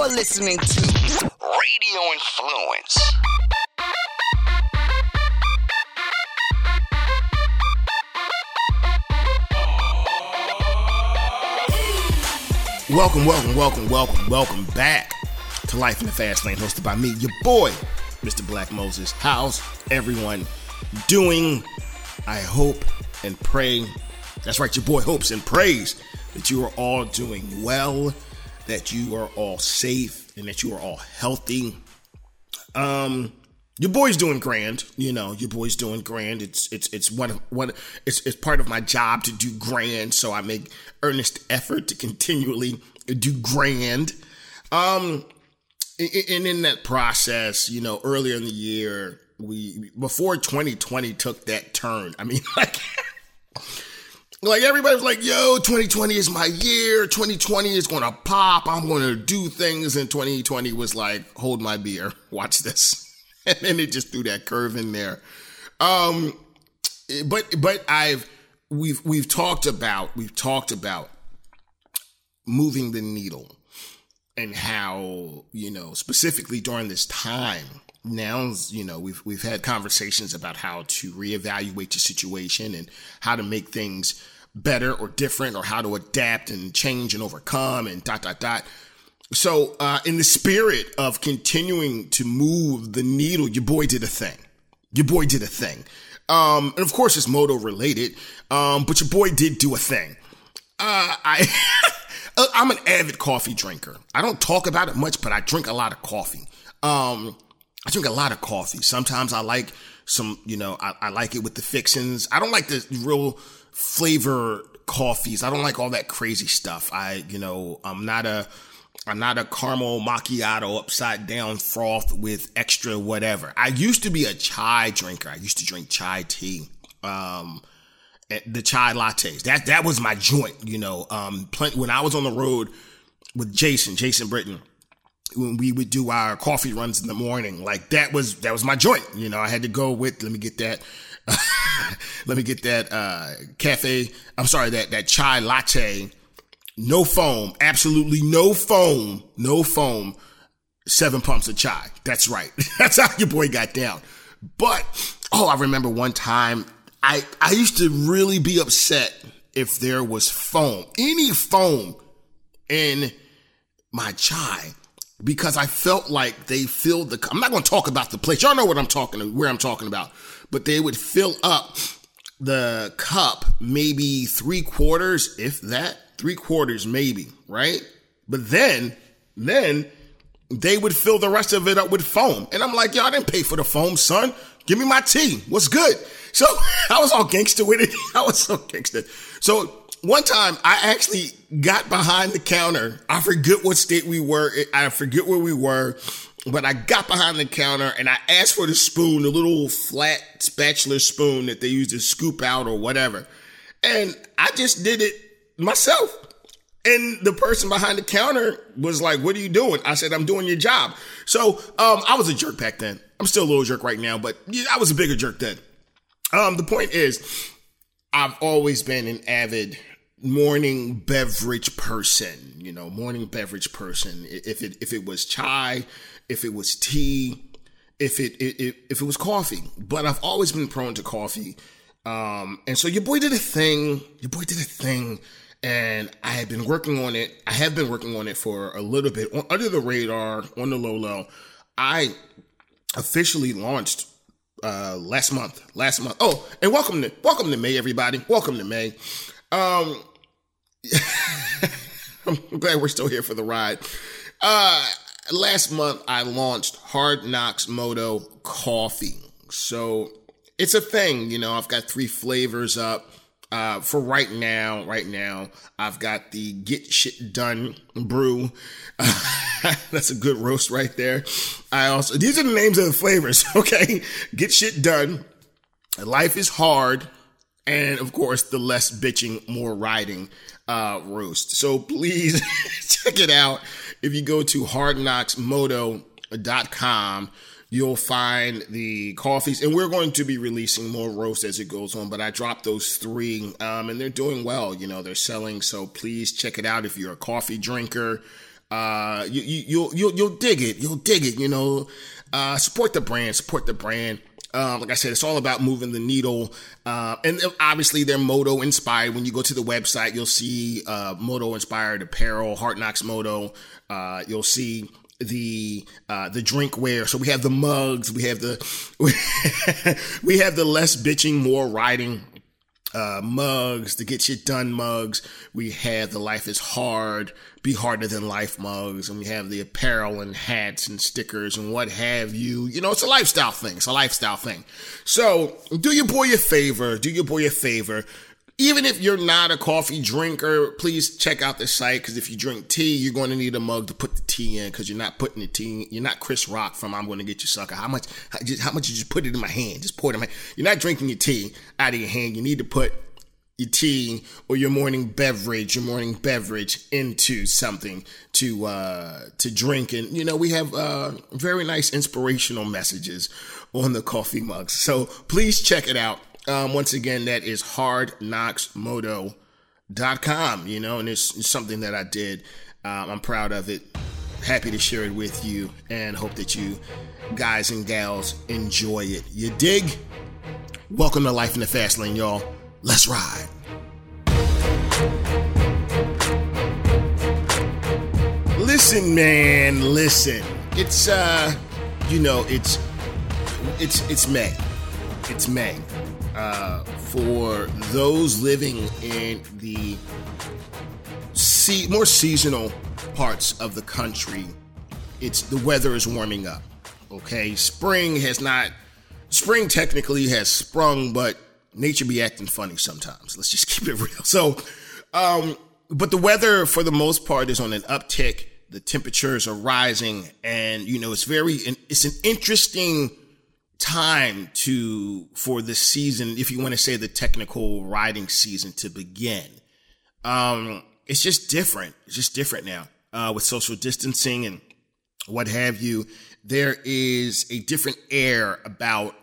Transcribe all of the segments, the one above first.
are listening to Radio Influence. Welcome, welcome, welcome, welcome, welcome back to Life in the Fast Lane, hosted by me, your boy, Mr. Black Moses. How's everyone doing? I hope and pray. That's right, your boy hopes and prays that you are all doing well, that you are all safe, and that you are all healthy. Um, your boy's doing grand. You know, your boy's doing grand. It's it's it's one one. It's it's part of my job to do grand. So I make earnest effort to continually do grand. Um, and in that process, you know, earlier in the year, we before 2020 took that turn. I mean, like. Like everybody's like, yo, 2020 is my year. 2020 is going to pop. I'm going to do things. And 2020 was like, hold my beer. Watch this. and then it just threw that curve in there. Um, but but I've we've we've talked about we've talked about moving the needle and how you know specifically during this time now you know we've we've had conversations about how to reevaluate your situation and how to make things better or different or how to adapt and change and overcome and dot dot dot so, uh, in the spirit of continuing to move the needle, your boy did a thing. Your boy did a thing. Um, and of course, it's moto related. Um, but your boy did do a thing. Uh, I, I'm an avid coffee drinker. I don't talk about it much, but I drink a lot of coffee. Um, I drink a lot of coffee. Sometimes I like some, you know, I, I like it with the fixins. I don't like the real flavor coffees. I don't like all that crazy stuff. I, you know, I'm not a, I'm not a caramel macchiato upside down froth with extra whatever. I used to be a chai drinker. I used to drink chai tea. Um, the chai lattes. That that was my joint, you know. Um, when I was on the road with Jason, Jason Britton, when we would do our coffee runs in the morning, like that was that was my joint. You know, I had to go with. Let me get that. let me get that uh, cafe. I'm sorry, that that chai latte no foam, absolutely no foam, no foam, seven pumps of chai. That's right. That's how your boy got down. But, oh, I remember one time I, I used to really be upset if there was foam, any foam in my chai because I felt like they filled the, I'm not going to talk about the place. Y'all know what I'm talking, where I'm talking about, but they would fill up the cup maybe three quarters, if that, three quarters maybe, right? But then, then they would fill the rest of it up with foam. And I'm like, I didn't pay for the foam, son. Give me my tea. What's good? So I was all gangster with it. I was so gangster. So one time I actually got behind the counter. I forget what state we were. I forget where we were, but I got behind the counter and I asked for the spoon, the little flat spatula spoon that they use to scoop out or whatever. And I just did it myself. And the person behind the counter was like, What are you doing? I said, I'm doing your job. So um, I was a jerk back then. I'm still a little jerk right now, but I was a bigger jerk then. Um, the point is, I've always been an avid morning beverage person, you know, morning beverage person. If it if it was chai, if it was tea, if it, it if it was coffee, but I've always been prone to coffee. Um, and so your boy did a thing. Your boy did a thing and I had been working on it. I have been working on it for a little bit under the radar, on the low low. I officially launched uh, last month. Last month. Oh, and welcome to welcome to May, everybody. Welcome to May. Um, I'm glad we're still here for the ride. Uh, last month I launched Hard Knocks Moto Coffee. So it's a thing, you know. I've got three flavors up. Uh, for right now, right now, I've got the Get Shit Done brew. Uh, that's a good roast right there. I also, these are the names of the flavors, okay? Get Shit Done. Life is hard. And of course, the less bitching, more riding uh, roast. So please check it out. If you go to hardknocksmoto.com, you'll find the coffees and we're going to be releasing more roasts as it goes on but i dropped those three um, and they're doing well you know they're selling so please check it out if you're a coffee drinker Uh, you, you, you'll, you'll, you'll dig it. You'll dig it, you know. Uh, support the brand, support the brand. Um, like I said, it's all about moving the needle. Uh, and obviously they're moto inspired. When you go to the website, you'll see, uh, moto inspired apparel, Hard Knocks Moto. Uh, you'll see the uh, the drinkware. So we have the mugs, we have the we have the less bitching, more riding uh, mugs, the get shit done mugs. We have the life is hard, be harder than life mugs, and we have the apparel and hats and stickers and what have you. You know, it's a lifestyle thing. It's a lifestyle thing. So do your boy a favor. Do your boy a favor even if you're not a coffee drinker, please check out the site because if you drink tea, you're going to need a mug to put the tea in because you're not putting the tea. You're not Chris Rock from "I'm going to get you sucker." How much? How, just, how much you just put it in my hand? Just pour it in my. You're not drinking your tea out of your hand. You need to put your tea or your morning beverage, your morning beverage into something to uh to drink. And you know, we have uh very nice inspirational messages on the coffee mugs. So please check it out. Um, once again, that is hardknocksmoto.com, you know, and it's, it's something that I did. Um, I'm proud of it. Happy to share it with you and hope that you guys and gals enjoy it. You dig? Welcome to Life in the Fast Lane, y'all. Let's ride. Listen, man, listen. It's uh, you know, it's it's it's May. It's May uh, for those living in the se- more seasonal parts of the country, it's the weather is warming up. Okay, spring has not. Spring technically has sprung, but nature be acting funny sometimes. Let's just keep it real. So, um, but the weather for the most part is on an uptick. The temperatures are rising, and you know it's very. It's an interesting time to for the season, if you want to say the technical riding season to begin. Um, it's just different. It's just different now uh, with social distancing and what have you. There is a different air about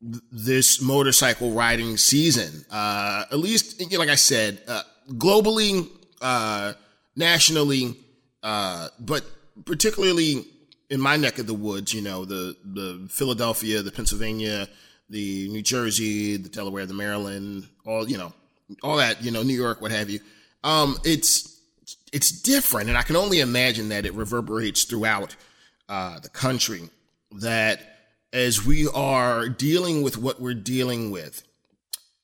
th- this motorcycle riding season. Uh, at least, you know, like I said, uh, globally, uh, nationally, uh, but particularly in my neck of the woods, you know, the the Philadelphia, the Pennsylvania, the New Jersey, the Delaware, the Maryland, all you know, all that, you know, New York, what have you. Um, it's it's different, and I can only imagine that it reverberates throughout uh, the country. That as we are dealing with what we're dealing with,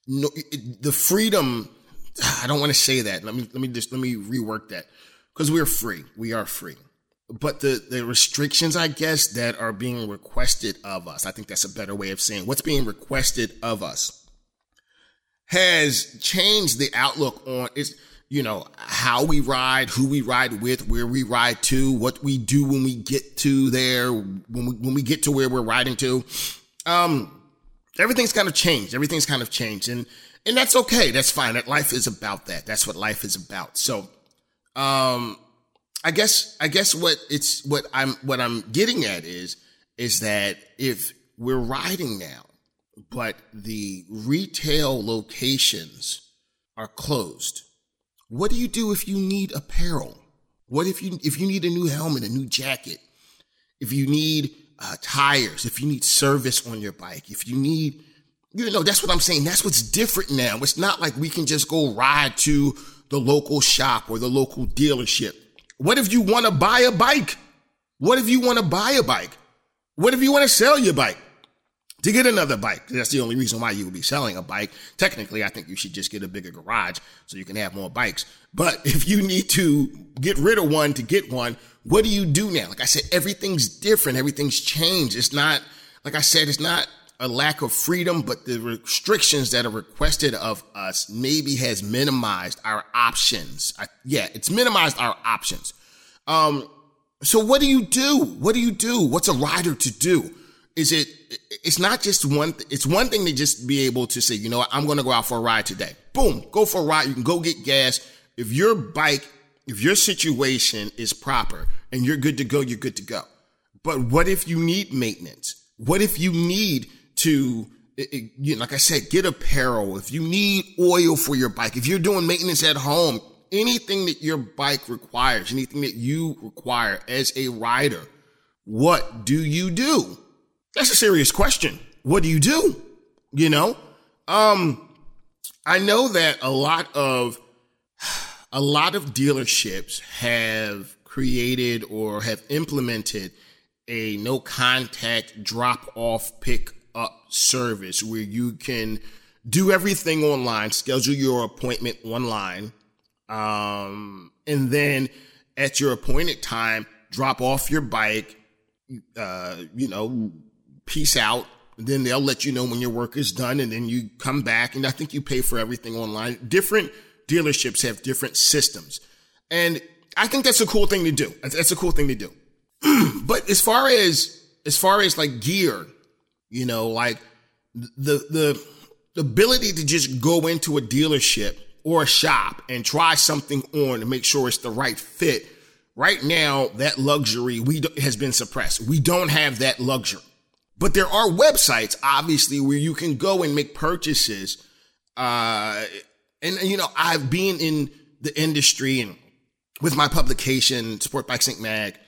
no, it, the freedom. I don't want to say that. Let me let me just let me rework that because we're free. We are free but the the restrictions i guess that are being requested of us i think that's a better way of saying what's being requested of us has changed the outlook on is you know how we ride who we ride with where we ride to what we do when we get to there when we when we get to where we're riding to. Um everything's kind of changed everything's kind of changed and and that's okay that's fine that life is about that that's what life is about. So um I guess I guess what it's what I'm what I'm getting at is is that if we're riding now, but the retail locations are closed, what do you do if you need apparel? What if you if you need a new helmet, a new jacket, if you need uh, tires, if you need service on your bike, if you need you know that's what I'm saying. That's what's different now. It's not like we can just go ride to the local shop or the local dealership what if you want to buy a bike? What if you want to buy a bike? What if you want to sell your bike? To get another bike. That's the only reason why you would be selling a bike. Technically, I think you should just get a bigger garage so you can have more bikes. But if you need to get rid of one to get one, what do you do now? Like I said, everything's different. Everything's changed. It's not, like I said, it's not a lack of freedom, but the restrictions that are requested of us maybe has minimized our options. I, yeah, it's minimized our options. Um, so what do you do? What do you do? What's a rider to do? Is it, it's not just one, it's one thing to just be able to say, you know what, I'm going to go out for a ride today. Boom, go for a ride. You can go get gas. If your bike, if your situation is proper and you're good to go, you're good to go. But what if you need maintenance? What if you need to, you like I said, get apparel. If you need oil for your bike, if you're doing maintenance at home anything that your bike requires, anything that you require as a rider, what do you do? That's a serious question. What do you do? You know, um, I know that a lot of a lot of dealerships have created or have implemented a no contact drop off pick up service where you can do everything online, schedule your appointment online, um, and then at your appointed time, drop off your bike, uh, you know, peace out. Then they'll let you know when your work is done, and then you come back. And I think you pay for everything online. Different dealerships have different systems, and I think that's a cool thing to do. That's a cool thing to do. but as far as as far as like gear, you know, like the the ability to just go into a dealership or a shop and try something on to make sure it's the right fit. Right now, that luxury we has been suppressed. We don't have that luxury. But there are websites, obviously, where you can go and make purchases. Uh, and you know, I've been in the industry and with my publication, Sport Bike Sync Mag,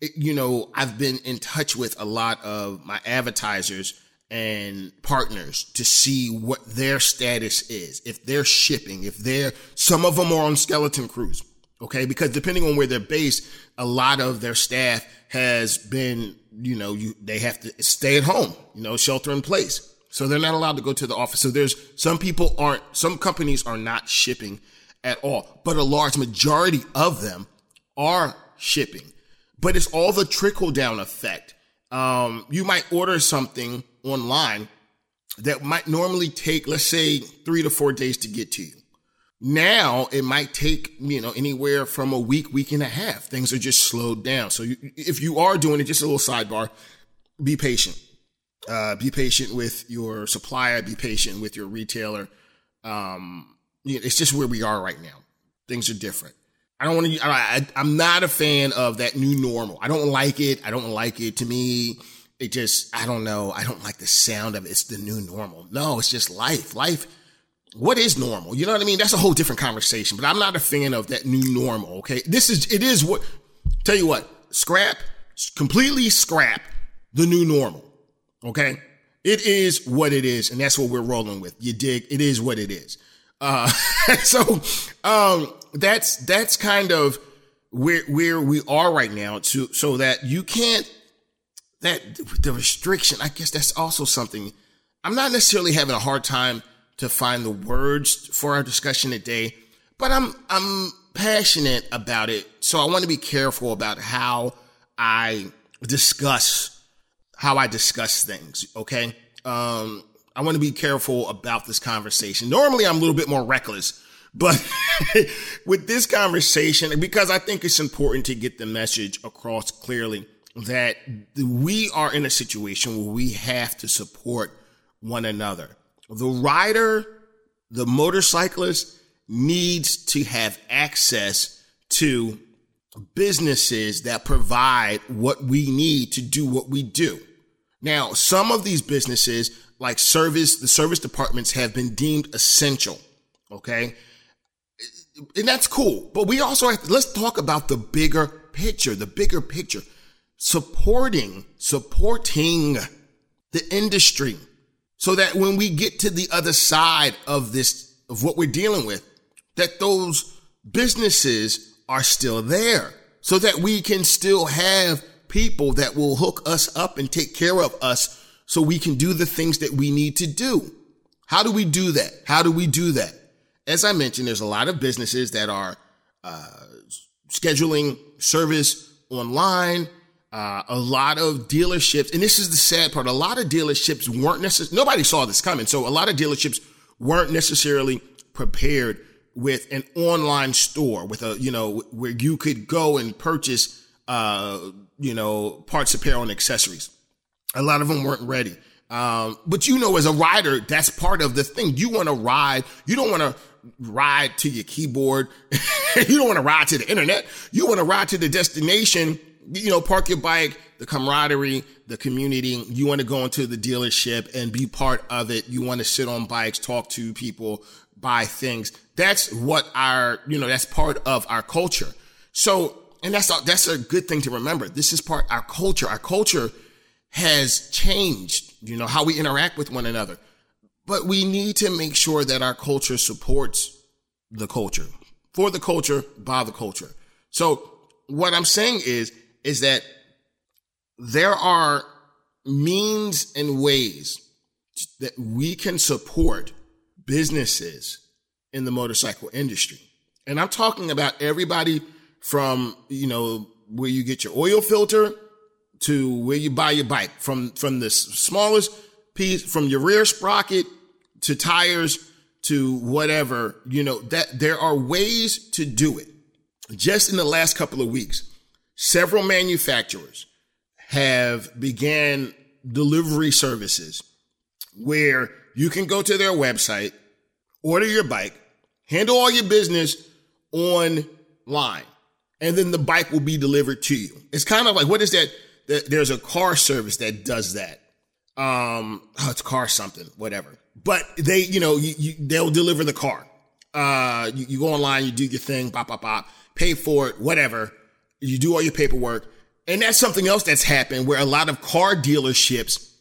you know, I've been in touch with a lot of my advertisers and partners to see what their status is. If they're shipping, if they're, some of them are on skeleton crews. Okay. Because depending on where they're based, a lot of their staff has been, you know, you, they have to stay at home, you know, shelter in place. So they're not allowed to go to the office. So there's some people aren't, some companies are not shipping at all, but a large majority of them are shipping. But it's all the trickle down effect. Um, you might order something online that might normally take, let's say, three to four days to get to you. Now it might take, you know, anywhere from a week, week and a half. Things are just slowed down. So you, if you are doing it, just a little sidebar, be patient. Uh, be patient with your supplier. Be patient with your retailer. Um, it's just where we are right now. Things are different. I don't want to. I, I'm not a fan of that new normal. I don't like it. I don't like it. To me, it just. I don't know. I don't like the sound of it. It's the new normal. No, it's just life. Life. What is normal? You know what I mean? That's a whole different conversation. But I'm not a fan of that new normal. Okay, this is. It is what. Tell you what. Scrap. Completely scrap the new normal. Okay. It is what it is, and that's what we're rolling with. You dig? It is what it is. Uh, so um, that's that's kind of where where we are right now. To so that you can't that the restriction. I guess that's also something. I'm not necessarily having a hard time to find the words for our discussion today, but I'm I'm passionate about it. So I want to be careful about how I discuss how I discuss things. Okay. Um, I want to be careful about this conversation. Normally I'm a little bit more reckless, but with this conversation, because I think it's important to get the message across clearly that we are in a situation where we have to support one another. The rider, the motorcyclist needs to have access to businesses that provide what we need to do what we do. Now, some of these businesses, like service, the service departments have been deemed essential. Okay. And that's cool. But we also have to, let's talk about the bigger picture, the bigger picture. Supporting, supporting the industry so that when we get to the other side of this, of what we're dealing with, that those businesses are still there so that we can still have people that will hook us up and take care of us so we can do the things that we need to do. How do we do that? How do we do that? As I mentioned, there's a lot of businesses that are uh, scheduling service online. Uh, a lot of dealerships, and this is the sad part. A lot of dealerships weren't necessarily. Nobody saw this coming, so a lot of dealerships weren't necessarily prepared with an online store with a you know where you could go and purchase uh, you know, parts, apparel, and accessories. A lot of them weren't ready. Um, but you know, as a rider, that's part of the thing. You want to ride. You don't want to ride to your keyboard. you don't want to ride to the internet. You want to ride to the destination. You know, park your bike, the camaraderie, the community. You want to go into the dealership and be part of it. You want to sit on bikes, talk to people, buy things. That's what our, you know, that's part of our culture. So, and that's a, that's a good thing to remember. This is part our culture. Our culture has changed, you know, how we interact with one another. But we need to make sure that our culture supports the culture for the culture by the culture. So what I'm saying is, is that there are means and ways that we can support businesses in the motorcycle industry. And I'm talking about everybody from, you know, where you get your oil filter to where you buy your bike from, from the smallest piece, from your rear sprocket to tires to whatever, you know, that there are ways to do it. Just in the last couple of weeks, several manufacturers have began delivery services where you can go to their website, order your bike, handle all your business online, and then the bike will be delivered to you. It's kind of like what is that? There's a car service that does that. Um, oh, it's car something, whatever. But they, you know, you, you, they'll deliver the car. Uh, you, you, go online, you do your thing, pop, pop, pop, pay for it, whatever. You do all your paperwork. And that's something else that's happened where a lot of car dealerships,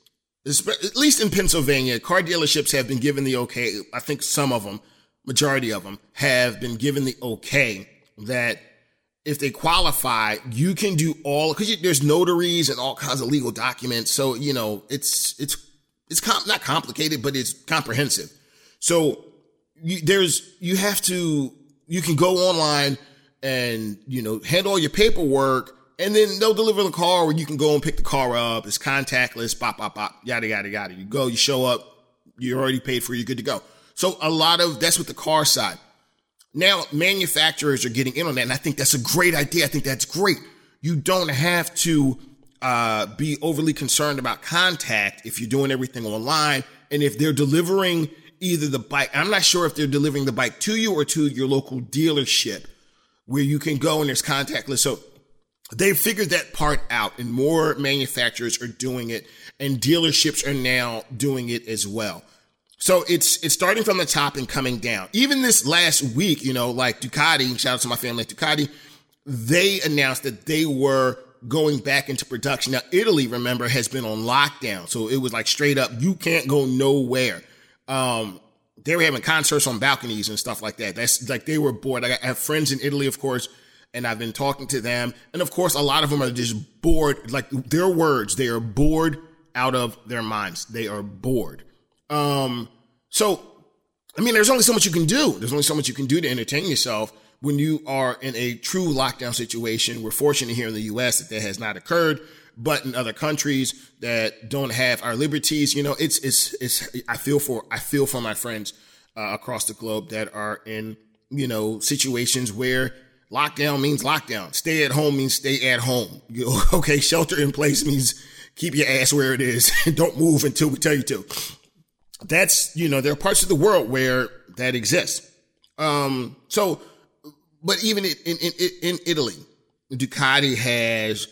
at least in Pennsylvania, car dealerships have been given the okay. I think some of them, majority of them, have been given the okay that if they qualify, you can do all because there's notaries and all kinds of legal documents. So you know it's it's it's com- not complicated, but it's comprehensive. So you, there's you have to you can go online and you know handle all your paperwork, and then they'll deliver the car, or you can go and pick the car up. It's contactless, pop, pop, pop, yada yada yada. You go, you show up, you're already paid for, you're good to go. So a lot of that's with the car side. Now manufacturers are getting in on that, and I think that's a great idea. I think that's great. You don't have to uh, be overly concerned about contact if you're doing everything online, and if they're delivering either the bike. I'm not sure if they're delivering the bike to you or to your local dealership where you can go and there's contactless. So they figured that part out, and more manufacturers are doing it, and dealerships are now doing it as well. So it's it's starting from the top and coming down. Even this last week, you know, like Ducati, shout out to my family at Ducati, they announced that they were going back into production. Now, Italy, remember, has been on lockdown. So it was like straight up, you can't go nowhere. Um, they were having concerts on balconies and stuff like that. That's like they were bored. I have friends in Italy, of course, and I've been talking to them. And of course, a lot of them are just bored. Like their words, they are bored out of their minds. They are bored. Um, so, I mean, there's only so much you can do. There's only so much you can do to entertain yourself when you are in a true lockdown situation. We're fortunate here in the U.S. that that has not occurred, but in other countries that don't have our liberties, you know, it's, it's, it's, I feel for, I feel for my friends uh, across the globe that are in, you know, situations where lockdown means lockdown. Stay at home means stay at home. You, okay. Shelter in place means keep your ass where it is don't move until we tell you to that's, you know, there are parts of the world where that exists. Um, so, but even in, in, in Italy, Ducati has,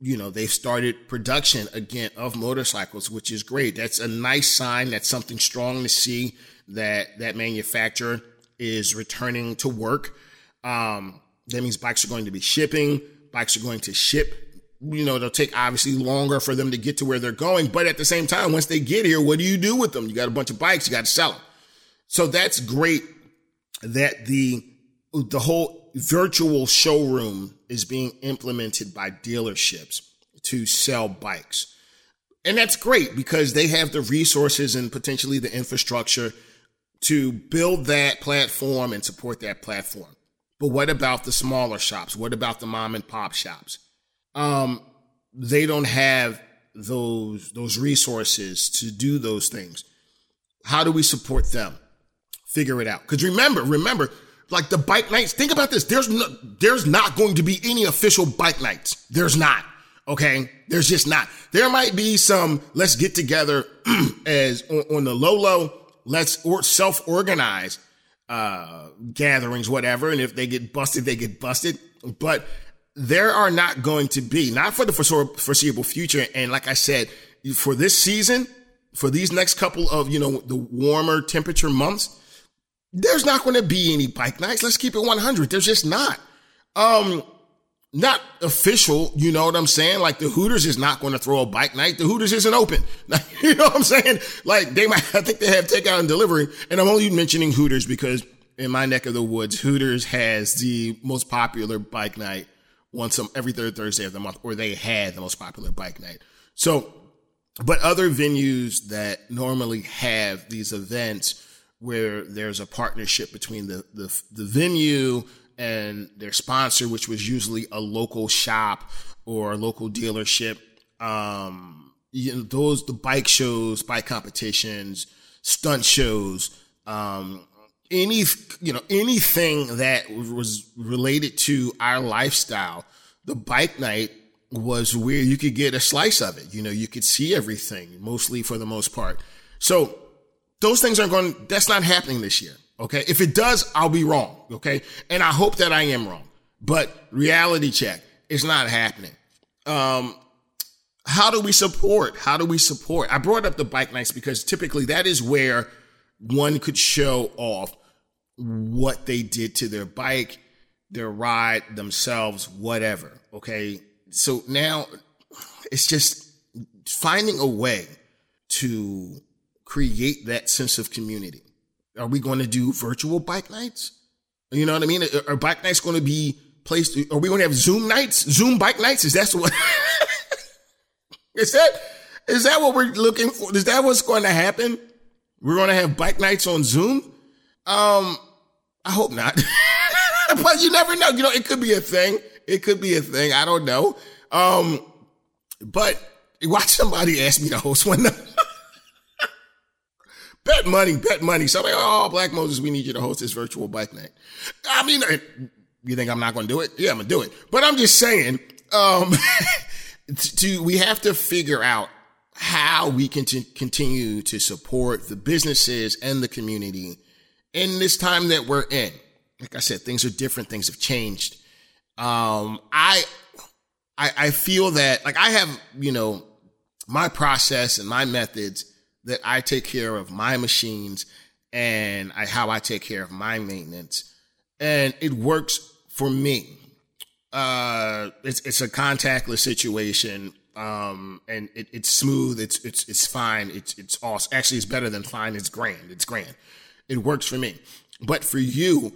you know, they've started production again of motorcycles, which is great. That's a nice sign. That's something strong to see that that manufacturer is returning to work. Um, that means bikes are going to be shipping. Bikes are going to ship you know, it'll take obviously longer for them to get to where they're going. But at the same time, once they get here, what do you do with them? You got a bunch of bikes, you got to sell them. So that's great that the, the whole virtual showroom is being implemented by dealerships to sell bikes. And that's great because they have the resources and potentially the infrastructure to build that platform and support that platform. But what about the smaller shops? What about the mom and pop shops? Um, they don't have those those resources to do those things. How do we support them? Figure it out. Because remember, remember, like the bike nights. Think about this. There's no, there's not going to be any official bike nights. There's not. Okay, there's just not. There might be some. Let's get together as on, on the low low. Let's or self organize uh gatherings, whatever. And if they get busted, they get busted. But there are not going to be, not for the foreseeable future. And like I said, for this season, for these next couple of, you know, the warmer temperature months, there's not going to be any bike nights. Let's keep it 100. There's just not. Um, not official, you know what I'm saying? Like the Hooters is not going to throw a bike night. The Hooters isn't open. you know what I'm saying? Like they might, I think they have takeout and delivery. And I'm only mentioning Hooters because in my neck of the woods, Hooters has the most popular bike night once every third Thursday of the month, or they had the most popular bike night. So, but other venues that normally have these events where there's a partnership between the, the, the venue and their sponsor, which was usually a local shop or a local dealership. Um, you know, those, the bike shows, bike competitions, stunt shows, um, any, you know, anything that was related to our lifestyle, the bike night was where you could get a slice of it. You know, you could see everything mostly for the most part. So those things aren't going, that's not happening this year. Okay. If it does, I'll be wrong. Okay. And I hope that I am wrong, but reality check, it's not happening. Um, how do we support? How do we support? I brought up the bike nights because typically that is where one could show off what they did to their bike, their ride, themselves, whatever. Okay. So now it's just finding a way to create that sense of community. Are we going to do virtual bike nights? You know what I mean? Are bike nights going to be placed? Are we going to have Zoom nights? Zoom bike nights? Is that what? is that is that what we're looking for? Is that what's going to happen? We're going to have bike nights on Zoom. Um, I hope not. but you never know. You know, it could be a thing. It could be a thing. I don't know. Um, but watch somebody ask me to host one. bet money, bet money. Somebody, oh, Black Moses, we need you to host this virtual bike night. I mean, you think I'm not going to do it? Yeah, I'm going to do it. But I'm just saying, um, to, we have to figure out how we can t- continue to support the businesses and the community in this time that we're in. Like I said, things are different. Things have changed. Um, I, I, I feel that like I have, you know, my process and my methods that I take care of my machines and I, how I take care of my maintenance. And it works for me. Uh, it's, it's a contactless situation. Um, and it, it's smooth. It's, it's, it's fine. It's, it's awesome. Actually, it's better than fine. It's grand. It's grand. It works for me. But for you,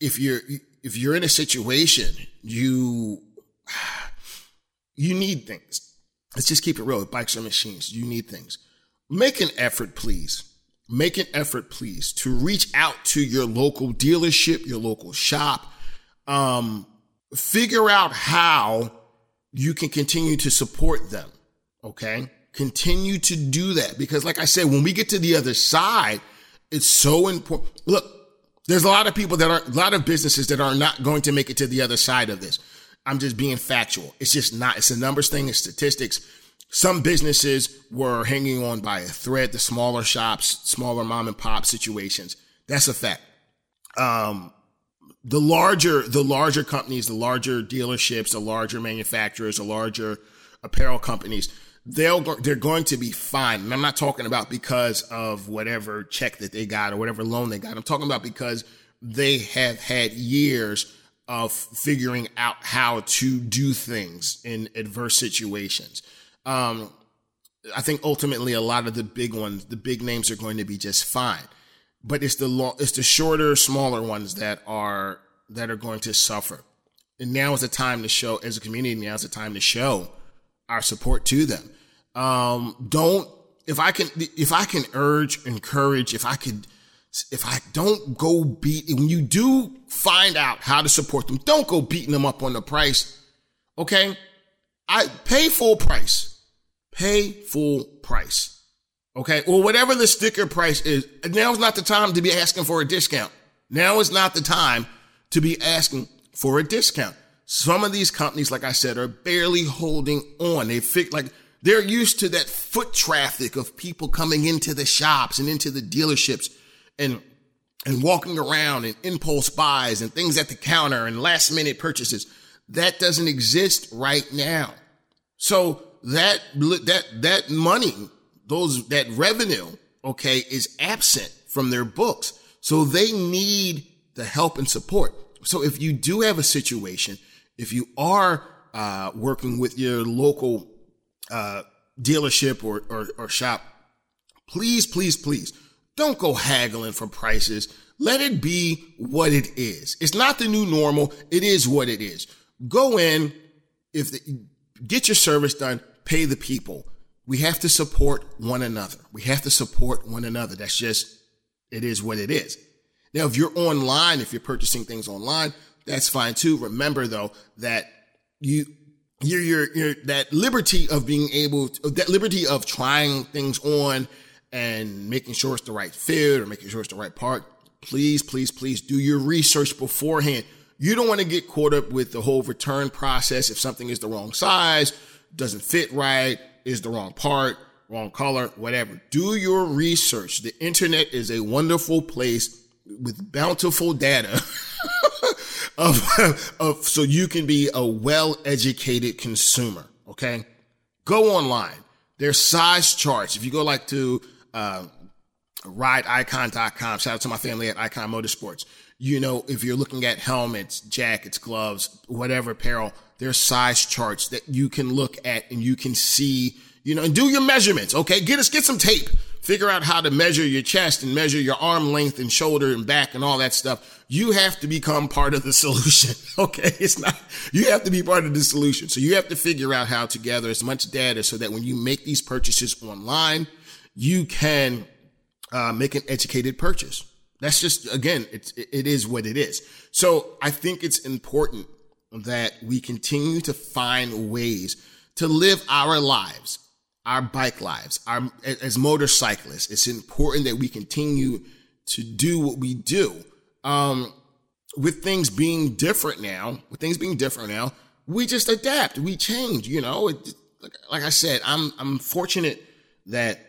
if you're, if you're in a situation, you, you need things. Let's just keep it real. Bikes or machines, you need things make an effort, please. Make an effort, please, to reach out to your local dealership, your local shop. Um, figure out how you can continue to support them. Okay. Continue to do that because, like I said, when we get to the other side, it's so important. Look, there's a lot of people that are, a lot of businesses that are not going to make it to the other side of this. I'm just being factual. It's just not, it's a numbers thing, it's statistics. Some businesses were hanging on by a thread, the smaller shops, smaller mom and pop situations. That's a fact. Um, the larger, the larger companies, the larger dealerships, the larger manufacturers, the larger apparel companies, they'll, they're going to be fine. And I'm not talking about because of whatever check that they got or whatever loan they got. I'm talking about because they have had years of figuring out how to do things in adverse situations. Um, I think ultimately a lot of the big ones, the big names are going to be just fine, but it's the long, it's the shorter, smaller ones that are that are going to suffer. And now is the time to show, as a community, now is the time to show our support to them. Um, don't if I can if I can urge, encourage, if I could if I don't go beat when you do find out how to support them, don't go beating them up on the price. Okay? I pay full price pay full price. Okay. Or whatever the sticker price is. Now is not the time to be asking for a discount. Now is not the time to be asking for a discount. Some of these companies, like I said, are barely holding on. They like they're used to that foot traffic of people coming into the shops and into the dealerships and and walking around and impulse buys and things at the counter and last minute purchases. That doesn't exist right now. So that that that money, those that revenue, okay, is absent from their books. So they need the help and support. So if you do have a situation, if you are uh, working with your local uh, dealership or, or, or shop, please, please, please don't go haggling for prices. Let it be what it is. It's not the new normal. It is what it is. Go in, if the, get your service done, pay the people. We have to support one another. We have to support one another. That's just, it is what it is. Now, if you're online, if you're purchasing things online, that's fine too. Remember though that you, you're, you're, you're that liberty of being able to, that liberty of trying things on and making sure it's the right fit or making sure it's the right part. Please, please, please do your research beforehand. You don't want to get caught up with the whole return process if something is the wrong size, doesn't fit right, is the wrong part, wrong color, whatever. Do your research. The internet is a wonderful place with bountiful data of, of so you can be a well-educated consumer. Okay. Go online. There's size charts. If you go like to uh, rideicon.com, shout out to my family at Icon Motorsports. You know, if you're looking at helmets, jackets, gloves, whatever apparel, there's size charts that you can look at and you can see, you know, and do your measurements. Okay. Get us, get some tape figure out how to measure your chest and measure your arm length and shoulder and back and all that stuff. You have to become part of the solution. Okay. It's not, you have to be part of the solution. So you have to figure out how to gather as much data so that when you make these purchases online, you can uh, make an educated purchase. That's just, again, it's, it is what it is. So I think it's important that we continue to find ways to live our lives our bike lives, our as motorcyclists, it's important that we continue to do what we do. Um, with things being different now, with things being different now, we just adapt, we change. You know, it, like I said, I'm I'm fortunate that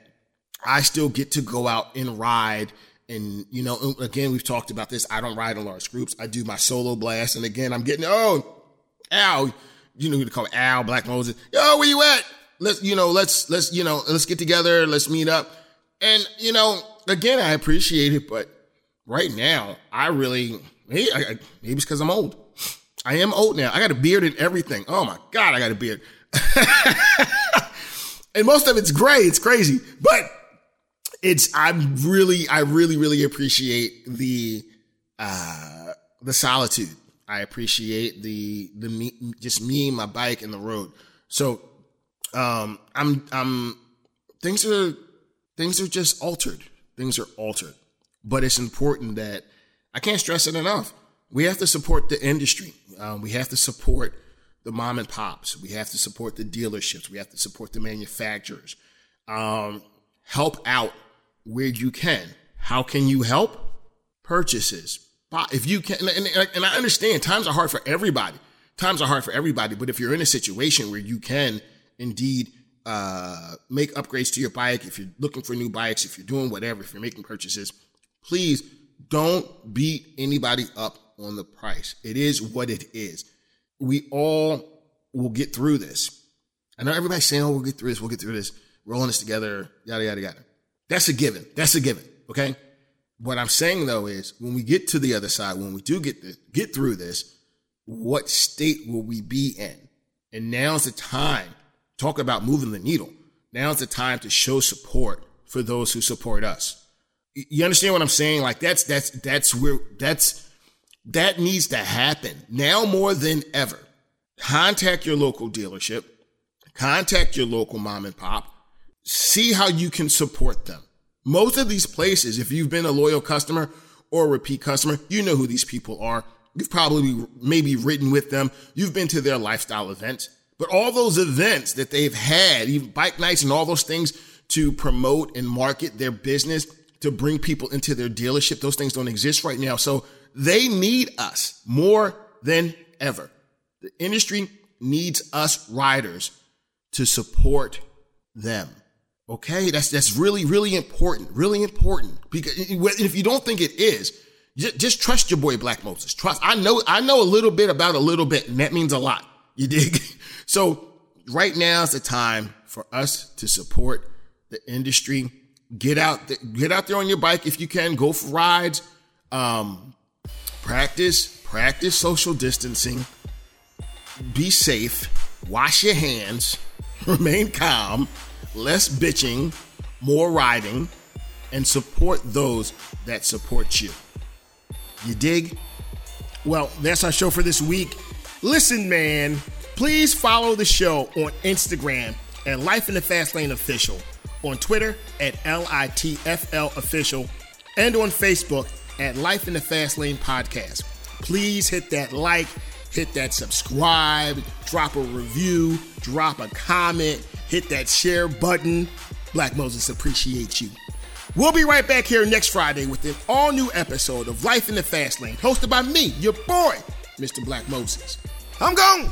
I still get to go out and ride. And you know, again, we've talked about this. I don't ride in large groups. I do my solo blast, and again, I'm getting oh, Al, you know who to call Al Black Moses. Yo, where you at? Let's you know let's let's you know let's get together let's meet up. And you know again i appreciate it but right now i really maybe, it's because i'm old. I am old now. I got a beard and everything. Oh my god i got a beard. And most of it's gray. It's crazy. But it's i'm really i really really appreciate the uh the solitude. I appreciate the the me just me my bike and the road. So um, I'm, I'm, things are, things are just altered. Things are altered. But it's important that I can't stress it enough. We have to support the industry. Um, we have to support the mom and pops. We have to support the dealerships. We have to support the manufacturers. Um, help out where you can. How can you help? Purchases. If you can, and, and, and I understand times are hard for everybody. Times are hard for everybody. But if you're in a situation where you can indeed uh, make upgrades to your bike, if you're looking for new bikes, if you're doing whatever, if you're making purchases, please don't beat anybody up on the price. It is what it is. We all will get through this. I know everybody's saying, oh, we'll get through this, we'll get through this, we're rolling this together, yada, yada, yada. That's a given. That's a given. Okay. What I'm saying though is when we get to the other side, when we do get this, get through this, what state will we be in? And now's the time talk about moving the needle. Now's the time to show support for those who support us. You understand what I'm saying? Like that's that's that's where that's that needs to happen now more than ever. Contact your local dealership, contact your local mom and pop, see how you can support them. Most of these places, if you've been a loyal customer or a repeat customer, you know who these people are. You've probably maybe written with them. You've been to their lifestyle events. But all those events that they've had, even bike nights and all those things to promote and market their business, to bring people into their dealership, those things don't exist right now. So they need us more than ever. The industry needs us riders to support them. Okay, that's that's really really important, really important. Because if you don't think it is, just, just trust your boy Black Moses. Trust. I know I know a little bit about a little bit, and that means a lot. You dig? So right now is the time for us to support the industry. Get out, get out there on your bike if you can. Go for rides. Um, practice, practice social distancing. Be safe. Wash your hands. Remain calm. Less bitching. More riding. And support those that support you. You dig? Well, that's our show for this week. Listen, man, please follow the show on Instagram at Life in the Fast Lane Official, on Twitter at LITFL Official, and on Facebook at Life in the Fast Lane Podcast. Please hit that like, hit that subscribe, drop a review, drop a comment, hit that share button. Black Moses appreciates you. We'll be right back here next Friday with an all new episode of Life in the Fast Lane, hosted by me, your boy, Mr. Black Moses. I'm gone.